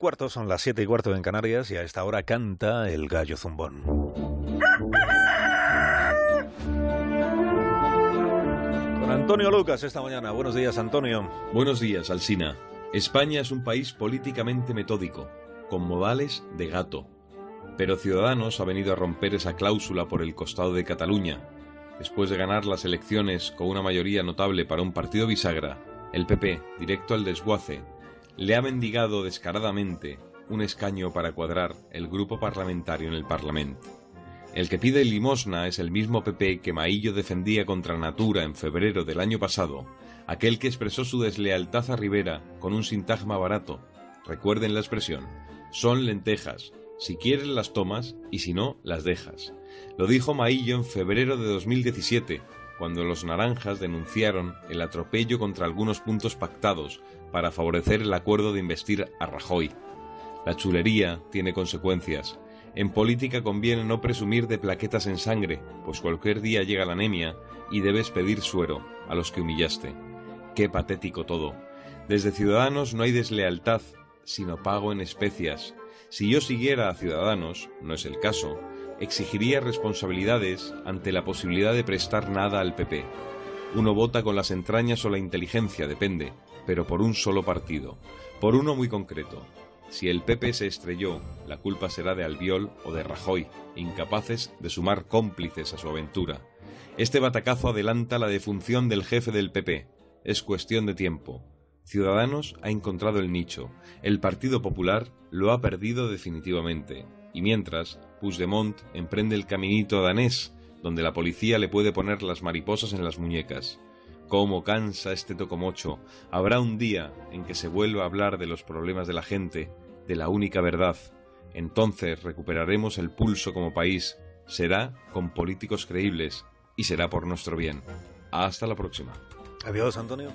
cuarto, son las siete y cuarto en Canarias y a esta hora canta el gallo zumbón. Con Antonio Lucas esta mañana. Buenos días, Antonio. Buenos días, Alsina. España es un país políticamente metódico, con modales de gato. Pero Ciudadanos ha venido a romper esa cláusula por el costado de Cataluña. Después de ganar las elecciones con una mayoría notable para un partido bisagra, el PP, directo al desguace, le ha mendigado descaradamente un escaño para cuadrar el grupo parlamentario en el Parlamento. El que pide limosna es el mismo PP que Maillo defendía contra Natura en febrero del año pasado, aquel que expresó su deslealtad a Rivera con un sintagma barato. Recuerden la expresión, son lentejas, si quieres las tomas y si no, las dejas. Lo dijo Maillo en febrero de 2017, cuando los naranjas denunciaron el atropello contra algunos puntos pactados para favorecer el acuerdo de investir a Rajoy. La chulería tiene consecuencias. En política conviene no presumir de plaquetas en sangre, pues cualquier día llega la anemia y debes pedir suero a los que humillaste. Qué patético todo. Desde Ciudadanos no hay deslealtad, sino pago en especias. Si yo siguiera a Ciudadanos, no es el caso, exigiría responsabilidades ante la posibilidad de prestar nada al PP. Uno vota con las entrañas o la inteligencia, depende, pero por un solo partido, por uno muy concreto. Si el PP se estrelló, la culpa será de Albiol o de Rajoy, incapaces de sumar cómplices a su aventura. Este batacazo adelanta la defunción del jefe del PP. Es cuestión de tiempo. Ciudadanos ha encontrado el nicho. El Partido Popular lo ha perdido definitivamente. Y mientras, Puigdemont emprende el caminito danés, donde la policía le puede poner las mariposas en las muñecas. Cómo cansa este tocomocho. Habrá un día en que se vuelva a hablar de los problemas de la gente, de la única verdad. Entonces recuperaremos el pulso como país. Será con políticos creíbles y será por nuestro bien. Hasta la próxima. Adiós, Antonio.